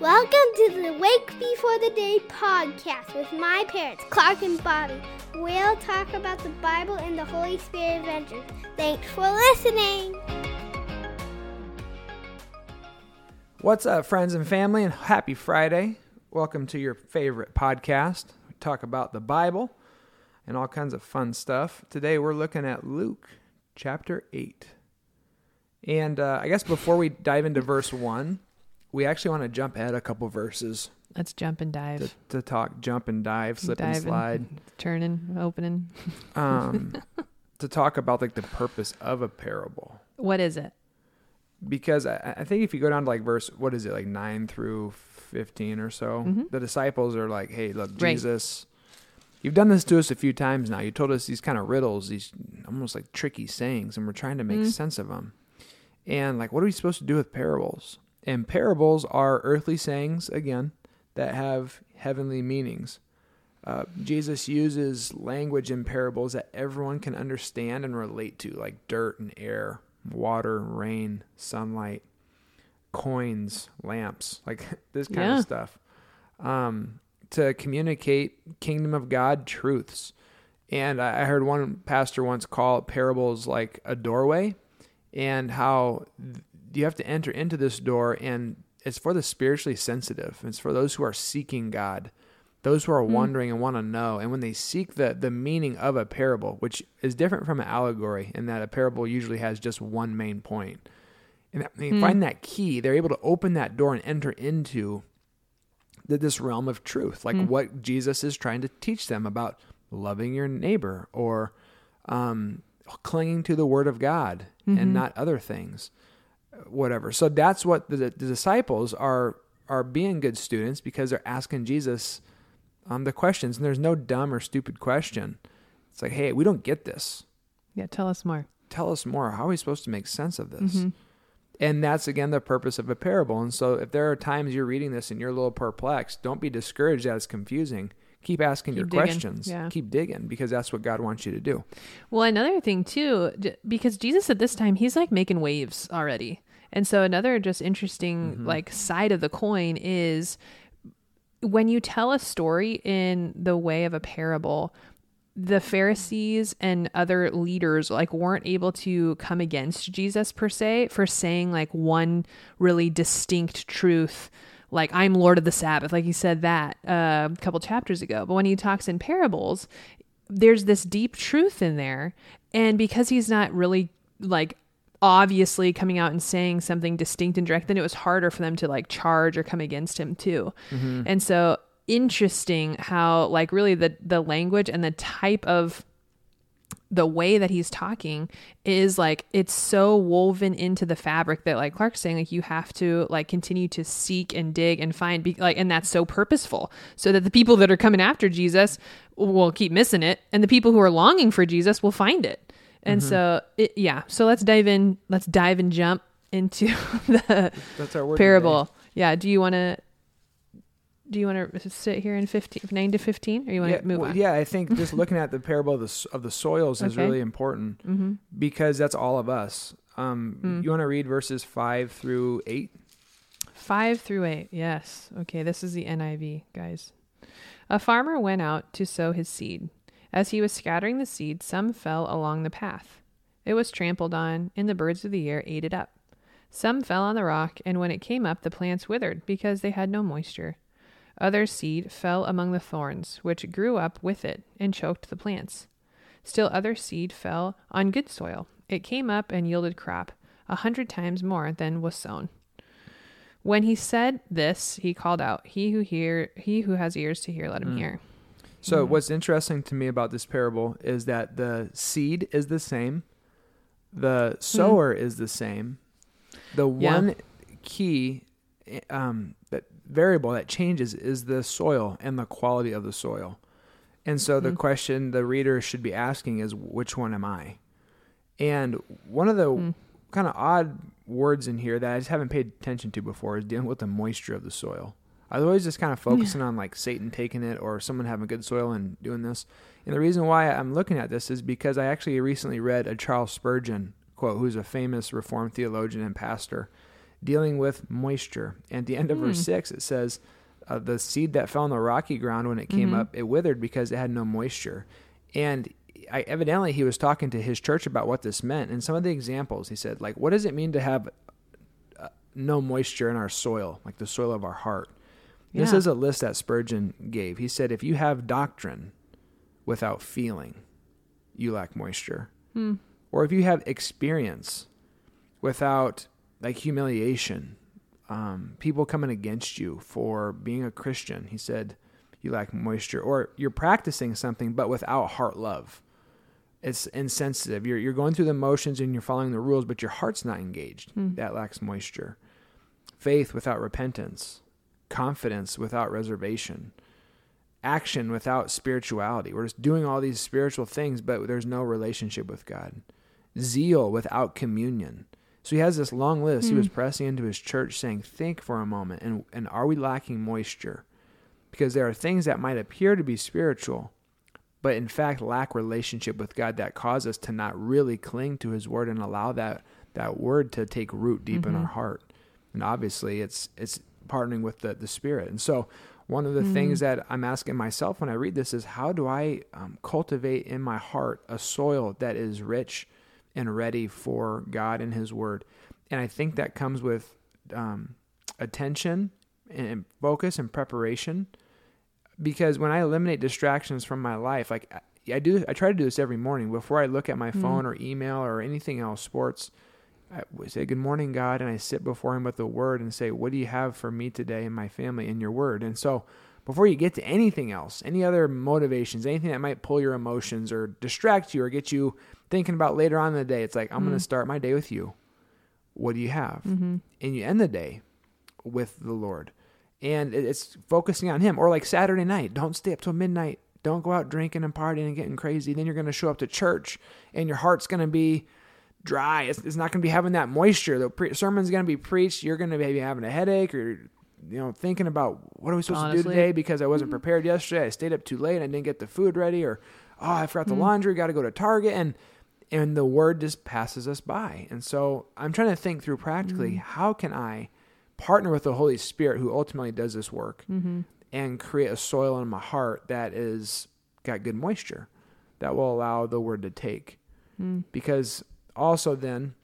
Welcome to the Wake Before the Day podcast with my parents, Clark and Bobbie. We'll talk about the Bible and the Holy Spirit adventures. Thanks for listening. What's up, friends and family, and happy Friday. Welcome to your favorite podcast. We talk about the Bible and all kinds of fun stuff. Today we're looking at Luke chapter 8. And uh, I guess before we dive into verse 1, we actually want to jump ahead a couple verses Let's jump and dive. to, to talk jump and dive, slip and slide. Turning, opening. Um, to talk about like the purpose of a parable. What is it? because I, I think if you go down to like verse what is it like nine through fifteen or so, Mhm. the disciples are like, "Hey, look, Right. Jesus, you've done this to us a few times now. You told us these kind of riddles, these almost like tricky sayings, and we're trying to make Mm. sense of them. And like, what are we supposed to do with parables? And parables are earthly sayings again that have heavenly meanings. Uh, Jesus uses language in parables that everyone can understand and relate to, like dirt and air, water, rain, sunlight, coins, lamps, like this kind Yeah. of stuff. Um, to communicate kingdom of God truths. And I heard one pastor once call parables like a doorway, and how you have to enter into this door, and it's for the spiritually sensitive. It's for those who are seeking God, those who are hmm. wondering and want to know. And when they seek the the meaning of a parable, which is different from an allegory, in that a parable usually has just one main point, and they hmm. find that key, they're able to open that door and enter into the, this realm of truth, like hmm. what Jesus is trying to teach them about loving your neighbor or um, clinging to the Word of God and mm-hmm. not other things, whatever. So that's what the, the disciples are are being good students because they're asking Jesus um, the questions, and there's no dumb or stupid question. It's like, hey, we don't get this. Yeah, tell us more. Tell us more. How are we supposed to make sense of this? And that's again the purpose of a parable. And so if there are times you're reading this and you're a little perplexed, don't be discouraged that it's confusing. Keep asking your digging, questions. yeah. Keep digging because that's what God wants you to do. Well, another thing too, because Jesus at this time he's like making waves already, and so another just interesting Mm-hmm. like side of the coin is when you tell a story in the way of a parable. The Pharisees and other leaders like weren't able to come against Jesus per se for saying like one really distinct truth like I'm Lord of the Sabbath, like he said that uh, a couple chapters ago. But when he talks in parables, there's this deep truth in there, and because he's not really like obviously coming out and saying something distinct and direct, then it was harder for them to like charge or come against him too. Mm-hmm. And so interesting how like really the the language and the type of the way that he's talking is like it's so woven into the fabric that like Clark's saying like you have to like continue to seek and dig and find be, like and that's so purposeful so that the people that are coming after Jesus will keep missing it and the people who are longing for Jesus will find it. And so it, yeah, so let's dive in let's dive and jump into the That's our word. parable. Yeah, do you want to do you want to sit here in 15 9 to 15 or you want Yeah, to move well, on? yeah, I think just looking at the parable of the of the soils is Okay. really important Mm-hmm. because that's all of us. Um, Mm. You want to read verses five through eight? 5 through 8. Yes. Okay, this is the NIV, guys. A farmer went out to sow his seed. As he was scattering the seed, some fell along the path. It was trampled on, and the birds of the air ate it up. Some fell on the rock, and when it came up, the plants withered because they had no moisture. Other seed fell among the thorns, which grew up with it and choked the plants. Still other seed fell on good soil. It came up and yielded crop, a hundred times more than was sown. When he said this, he called out, "He who hear, he who has ears to hear, let him hmm. hear." So Mm-hmm. what's interesting to me about this parable is that the seed is the same, the sower is the same. The. Yeah. one key um, that variable that changes is the soil and the quality of the soil. And so Hmm. the question the reader should be asking is, which one am I? And one of the Hmm. kind of odd words in here that I just haven't paid attention to before is dealing with the moisture of the soil. I was always just kind of focusing on like Satan taking it or someone having good soil and doing this. And the reason why I'm looking at this is because I actually recently read a Charles Spurgeon quote, who's a famous Reformed theologian and pastor. dealing with moisture. And at the end of verse 6, it says, uh, The seed that fell on the rocky ground when it came up, it withered because it had no moisture. And I, evidently, he was talking to his church about what this meant. And some of the examples, he said, like, what does it mean to have uh, no moisture in our soil, like the soil of our heart? This is a list that Spurgeon gave. He said, if you have doctrine without feeling, you lack moisture. Or if you have experience without like humiliation, um, people coming against you for being a Christian, he said, you lack moisture. Or you're practicing something but without heart love. It's insensitive. You're you're going through the motions and you're following the rules, but your heart's not engaged. That lacks moisture. Faith without repentance, confidence without reservation, action without spirituality. We're just doing all these spiritual things, but there's no relationship with God. Zeal without communion. So he has this long list. He was hmm. pressing into his church saying, Think for a moment, and, and are we lacking moisture? Because there are things that might appear to be spiritual, but in fact lack relationship with God that cause us to not really cling to his word and allow that, that word to take root deep in mm-hmm. our heart. And obviously it's it's partnering with the, the spirit. And so one of the things that I'm asking myself when I read this is how do I um, cultivate in my heart a soil that is rich and ready for God and His Word? And I think that comes with um, attention and focus and preparation. Because when I eliminate distractions from my life, like I, I do, I try to do this every morning before I look at my phone or email or anything else, sports. I say, Good morning, God. And I sit before Him with the word and say, What do you have for me today and my family in your word? And so, before you get to anything else, any other motivations, anything that might pull your emotions or distract you or get you thinking about later on in the day, it's like, I'm going to mm-hmm. start my day with you. What do you have? Mm-hmm. And you end the day with the Lord. And it's focusing on Him. Or like Saturday night, don't stay up till midnight. Don't go out drinking and partying and getting crazy. Then you're going to show up to church and your heart's going to be dry. It's, it's not going to be having that moisture. The pre- sermon's going to be preached. You're going to be having a headache or, you know, thinking about what are we supposed to do today because I wasn't mm-hmm. prepared yesterday. I stayed up too late. I didn't get the food ready or, oh, I forgot the mm-hmm. laundry. Got to go to Target. And, and the word just passes us by. And so I'm trying to think through practically mm-hmm. how can I partner with the Holy Spirit who ultimately does this work and create a soil in my heart that is got good moisture that will allow the word to take. Mm. Because also then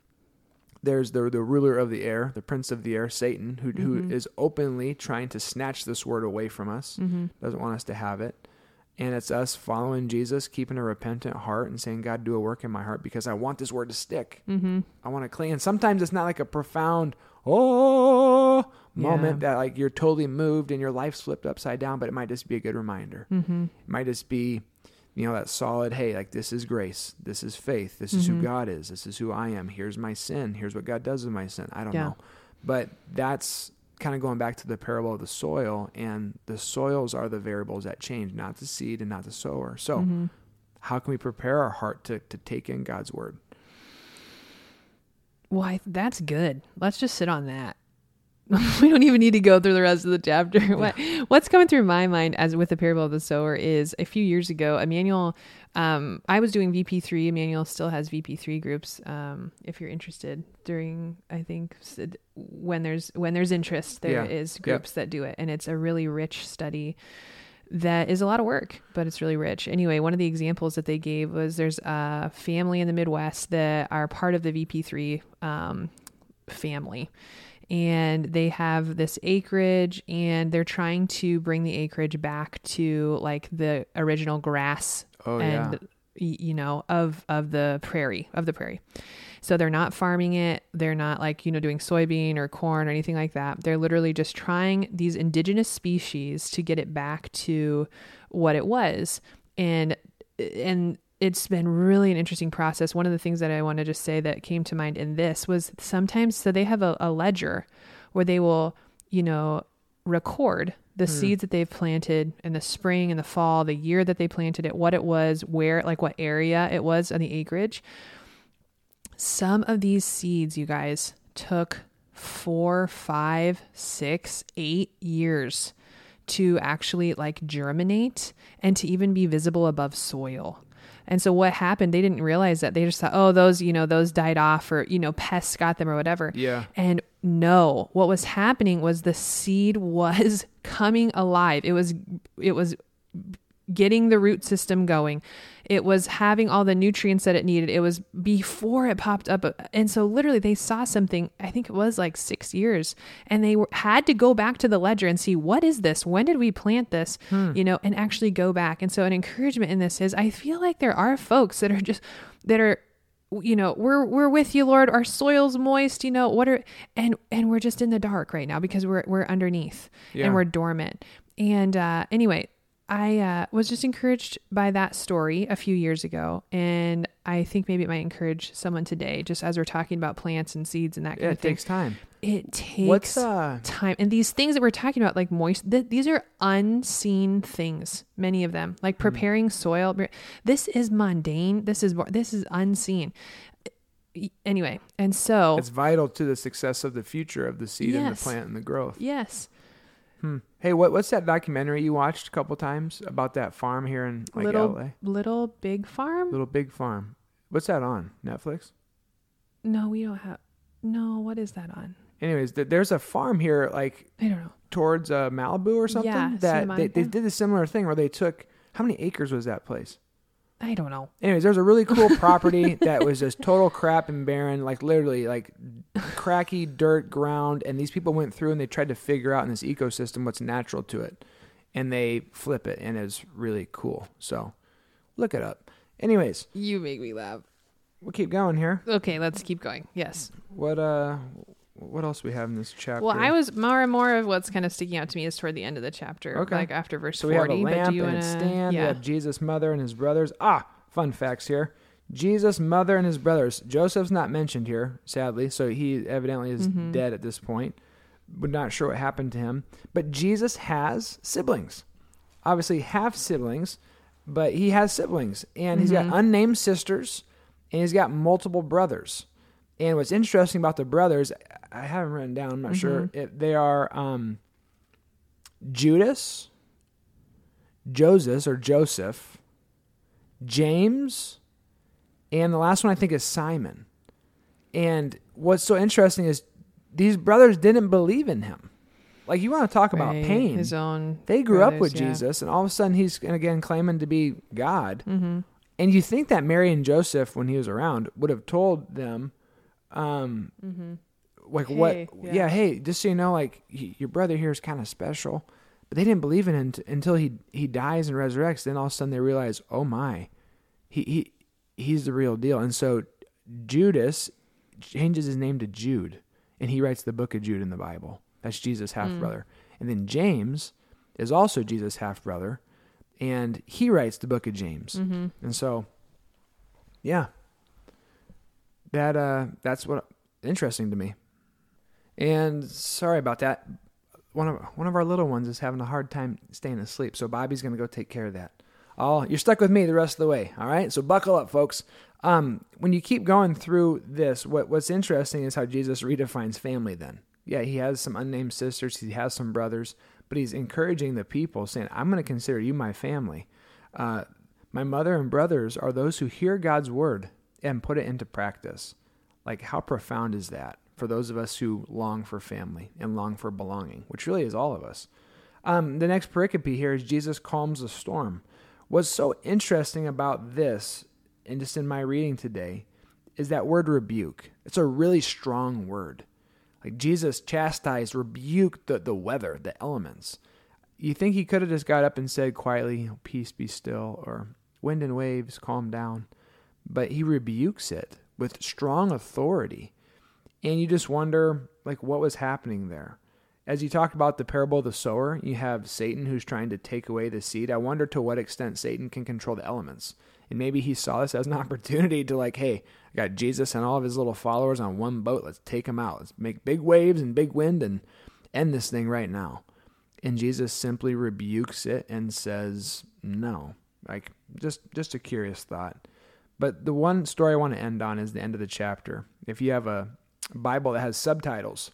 there's the the ruler of the air, the prince of the air, Satan, who who is openly trying to snatch this word away from us, doesn't want us to have it. And it's us following Jesus, keeping a repentant heart, and saying, God, do a work in my heart because I want this word to stick. Mm-hmm. I want to cling. And sometimes it's not like a profound, oh, moment that like you're totally moved and your life's flipped upside down, but it might just be a good reminder. Mm-hmm. It might just be, you know, that solid, hey, like this is grace. This is faith. This is who God is. This is who I am. Here's my sin. Here's what God does with my sin. I don't Yeah. know. But that's kind of going back to the parable of the soil, and the soils are the variables that change, not the seed and not the sower. So, Mm-hmm. how can we prepare our heart to, to take in God's word? Well, I, that's good. Let's just sit on that. we don't even need to go through the rest of the chapter. What what's coming through my mind as with the parable of the sower is a few years ago, Emmanuel. Um, I was doing VP three. Emmanuel still has VP three groups. Um, if you're interested, during I think when there's when there's interest, there is Yeah. Yep. groups that do it, and it's a really rich study that is a lot of work, but it's really rich. Anyway, one of the examples that they gave was there's a family in the Midwest that are part of the VP3 um, family. And they have this acreage, and they're trying to bring the acreage back to like the original grass Oh, and yeah. you know of of the prairie of the prairie. So they're not farming it. They're not like, you know, doing soybean or corn or anything like that. They're literally just trying these indigenous species to get it back to what it was. And and it's been really an interesting process. One of the things that I want to just say that came to mind in this was sometimes so they have a, a ledger where they will, you know, record the hmm. seeds that they've planted in the spring and the fall, the year that they planted it, what it was, where, like what area it was on the acreage. Some of these seeds, you guys, took four, five, six, eight years to actually like germinate and to even be visible above soil. And so what happened? They didn't realize that. They just thought, oh, those, you know, those died off or, you know, pests got them or whatever. Yeah. And no, what was happening was the seed was coming alive. It was, it was getting the root system going. It was having all the nutrients that it needed. It was before it popped up. And so literally they saw something, I think it was like 6 years, and they were, had to go back to the ledger and see what is this? When did we plant this? You know, and actually go back. And so an encouragement in this is I feel like there are folks that are just that are you know we're we're with you lord our soil's moist you know what are and and we're just in the dark right now because we're we're underneath Yeah. and we're dormant and uh anyway i uh was just encouraged by that story a few years ago and i think maybe it might encourage someone today just as we're talking about plants and seeds and that kind Yeah, of thing, it takes time. it takes What's uh time and these things that we're talking about like moist th- these are unseen things many of them like preparing soil. This is mundane. This is this is unseen. Anyway and so it's vital to the success of the future of the seed and the plant and the growth. yes Hey, what what's that documentary you watched a couple times about that farm here in like little LA? little big farm Little Big Farm. What's that on? Netflix? no we don't have no what is that on Anyways, th- there's a farm here like i don't know towards uh, Malibu or something Yeah, that they, they did a similar thing where they took how many acres was that place? I don't know Anyways, there's a really cool property that was just total crap and barren, like literally like cracky dirt ground. And these people went through and they tried to figure out in this ecosystem what's natural to it, and they flip it, and it's really cool. So look it up. Anyways, you make me laugh we'll keep going here. okay let's keep going yes What uh, what else we have in this chapter? well i was more and more of what's kind of sticking out to me is toward the end of the chapter Okay. like after verse So we have 40 a but lamp do you and wanna... stand. We yeah have Jesus' mother and his brothers. Ah, fun facts here. Jesus' mother and his brothers. Joseph's not mentioned here, sadly, so he evidently is Mhm. dead at this point. We're not sure what happened to him. But Jesus has siblings. Obviously, half siblings, but he has siblings. And he's got Mhm. unnamed sisters, and he's got multiple brothers. And what's interesting about the brothers, I haven't written down, I'm not sure. If they are um, Judas, Joseph or Joseph, James, and the last one I think is Simon. And what's so interesting is these brothers didn't believe in him. Like you want to talk about Right, pain. his own They grew up with yeah. Jesus, and all of a sudden he's again claiming to be God. mm-hmm. And you think that Mary and Joseph, when he was around, would have told them, um, Mm-hmm. like Hey, what? yeah. Yeah. hey, just so you know, like y- your brother here is kind of special. But they didn't believe in him t- until he he dies and resurrects. Then all of a sudden they realize, oh my, he he he's the real deal. And so Judas changes his name to Jude, and he writes the book of Jude in the Bible. That's Jesus' half brother. And then James is also Jesus' half brother, and he writes the book of James. Mm-hmm. And so, yeah, that uh, that's what interesting to me. And sorry about that. One of one of our little ones is having a hard time staying asleep, so Bobbie's gonna go take care of that. Oh, you're stuck with me the rest of the way. All right, so buckle up, folks. Um, when you keep going through this, what what's interesting is how Jesus redefines family. Then, yeah, he has some unnamed sisters, he has some brothers, but he's encouraging the people, saying, "I'm going to consider you my family." Uh, my mother and brothers are those who hear God's word and put it into practice. Like, how profound is that for those of us who long for family and long for belonging, which really is all of us? Um, the next pericope here is Jesus calms the storm. What's so interesting about this, and just in my reading today, is that word rebuke. It's a really strong word. Like Jesus chastised, rebuked the, the weather, the elements. You think he could have just got up and said quietly, Peace be still, or wind and waves, calm down. But he rebukes it with strong authority. And you just wonder, like, what was happening there? As you talk about the parable of the sower, you have Satan who's trying to take away the seed. I wonder to what extent Satan can control the elements. And maybe he saw this as an opportunity to, like, hey, I got Jesus and all of his little followers on one boat. Let's take them out. Let's make big waves and big wind and end this thing right now. And Jesus simply rebukes it and says, no. Like, just, just a curious thought. But the one story I want to end on is the end of the chapter. If you have a Bible that has subtitles,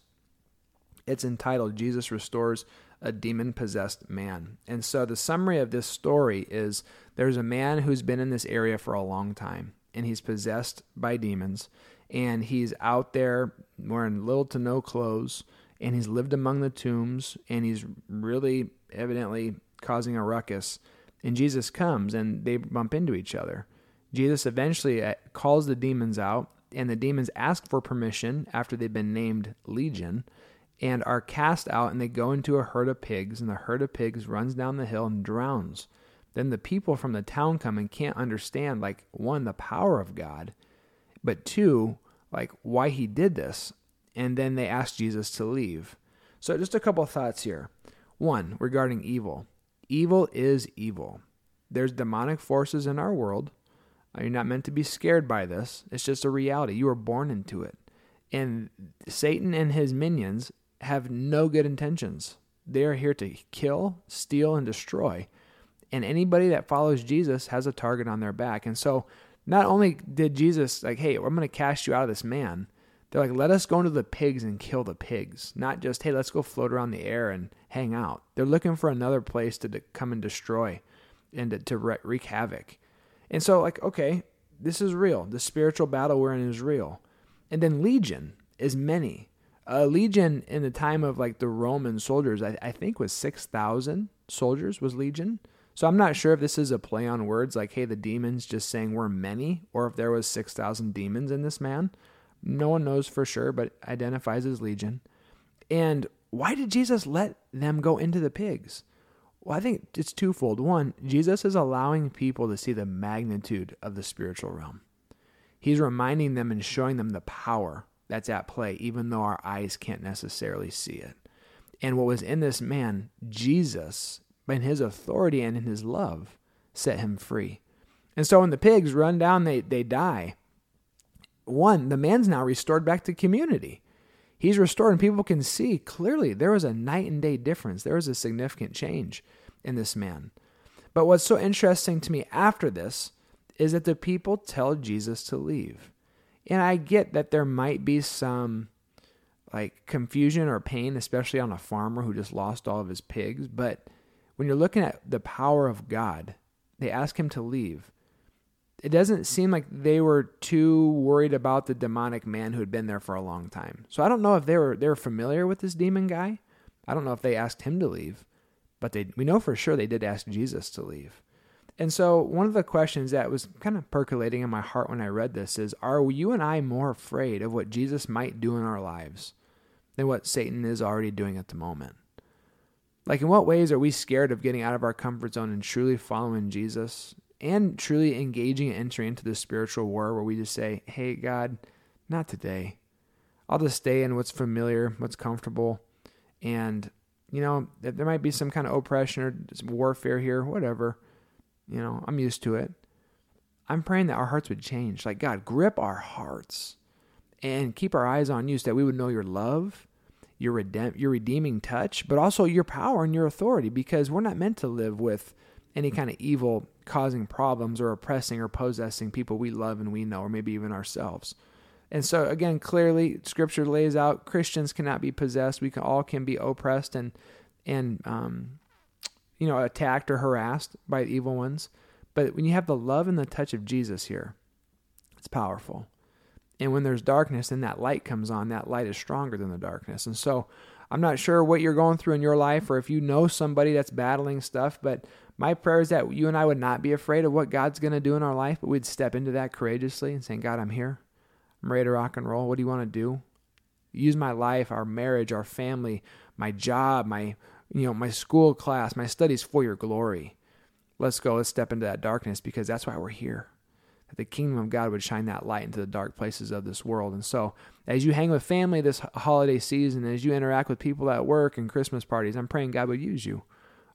It's entitled Jesus Restores a Demon Possessed Man. And so the summary of this story is there's a man who's been in this area for a long time and he's possessed by demons and he's out there wearing little to no clothes and he's lived among the tombs and he's really evidently causing a ruckus. And Jesus comes and they bump into each other. Jesus eventually uh, calls the demons out, and the demons ask for permission after they've been named Legion and are cast out, and they go into a herd of pigs, and the herd of pigs runs down the hill and drowns. Then the people from the town come and can't understand, like, one, the power of God, but two, like, why he did this. And then they ask Jesus to leave. So, just a couple thoughts here. One, regarding evil evil is evil. There's demonic forces in our world. You're not meant to be scared by this. It's just a reality. You were born into it. And Satan and his minions have no good intentions. They are here to kill, steal, and destroy. And anybody that follows Jesus has a target on their back. And so, not only did Jesus, like, hey, I'm going to cast you out of this man, they're like, let us go into the pigs and kill the pigs. Not just, hey, let's go float around the air and hang out. They're looking for another place to, come and destroy and to, to wreak havoc. And so, like, okay, this is real. The spiritual battle we're in is real. And then Legion is many. A legion in the time of like the Roman soldiers, I, I think was 6,000 soldiers was legion. So I'm not sure if this is a play on words like, hey, the demons just saying we're many, or if there was 6,000 demons in this man. No one knows for sure, but identifies as legion. And why did Jesus let them go into the pigs? Well, I think it's twofold. One, Jesus is allowing people to see the magnitude of the spiritual realm. He's reminding them and showing them the power that's at play, even though our eyes can't necessarily see it. And what was in this man, Jesus, in his authority and in his love, set him free. And so when the pigs run down, they, they die. One, the man's now restored back to community. He's restored, and people can see clearly there was a night and day difference. There was a significant change in this man. But what's so interesting to me after this is that the people tell Jesus to leave. And I get that there might be some like confusion or pain, especially on a farmer who just lost all of his pigs. But when you're looking at the power of God, they ask him to leave. It doesn't seem like they were too worried about the demonic man who had been there for a long time. So I don't know if they were they were familiar with this demon guy. I don't know if they asked him to leave, but they we know for sure they did ask Jesus to leave. And so, one of the questions that was kind of percolating in my heart when I read this is Are you and I more afraid of what Jesus might do in our lives than what Satan is already doing at the moment? Like, in what ways are we scared of getting out of our comfort zone and truly following Jesus and truly engaging and entering into the spiritual war where we just say, Hey, God, not today. I'll just stay in what's familiar, what's comfortable. And, you know, there might be some kind of oppression or warfare here, whatever you know, I'm used to it. I'm praying that our hearts would change. Like, God, grip our hearts and keep our eyes on you so that we would know your love, your, redem- your redeeming touch, but also your power and your authority because we're not meant to live with any kind of evil causing problems or oppressing or possessing people we love and we know, or maybe even ourselves. And so, again, clearly, Scripture lays out Christians cannot be possessed. We can, all can be oppressed and and um, you know, attacked or harassed by evil ones. But when you have the love and the touch of Jesus here, it's powerful. And when there's darkness and that light comes on, that light is stronger than the darkness. And so I'm not sure what you're going through in your life or if you know somebody that's battling stuff, but my prayer is that you and I would not be afraid of what God's going to do in our life, but we'd step into that courageously and saying, God, I'm here. I'm ready to rock and roll. What do you want to do? Use my life, our marriage, our family, my job, my you know, my school class, my studies for your glory. Let's go, let's step into that darkness because that's why we're here. That the kingdom of God would shine that light into the dark places of this world. And so, as you hang with family this holiday season, as you interact with people at work and Christmas parties, I'm praying God would use you.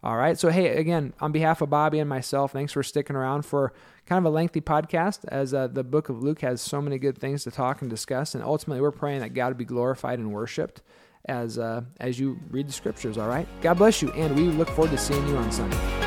All right. So, hey, again, on behalf of Bobbie and myself, thanks for sticking around for kind of a lengthy podcast as uh, the book of Luke has so many good things to talk and discuss. And ultimately, we're praying that God would be glorified and worshiped as uh, as you read the scriptures. All right. God bless you, and we look forward to seeing you on Sunday.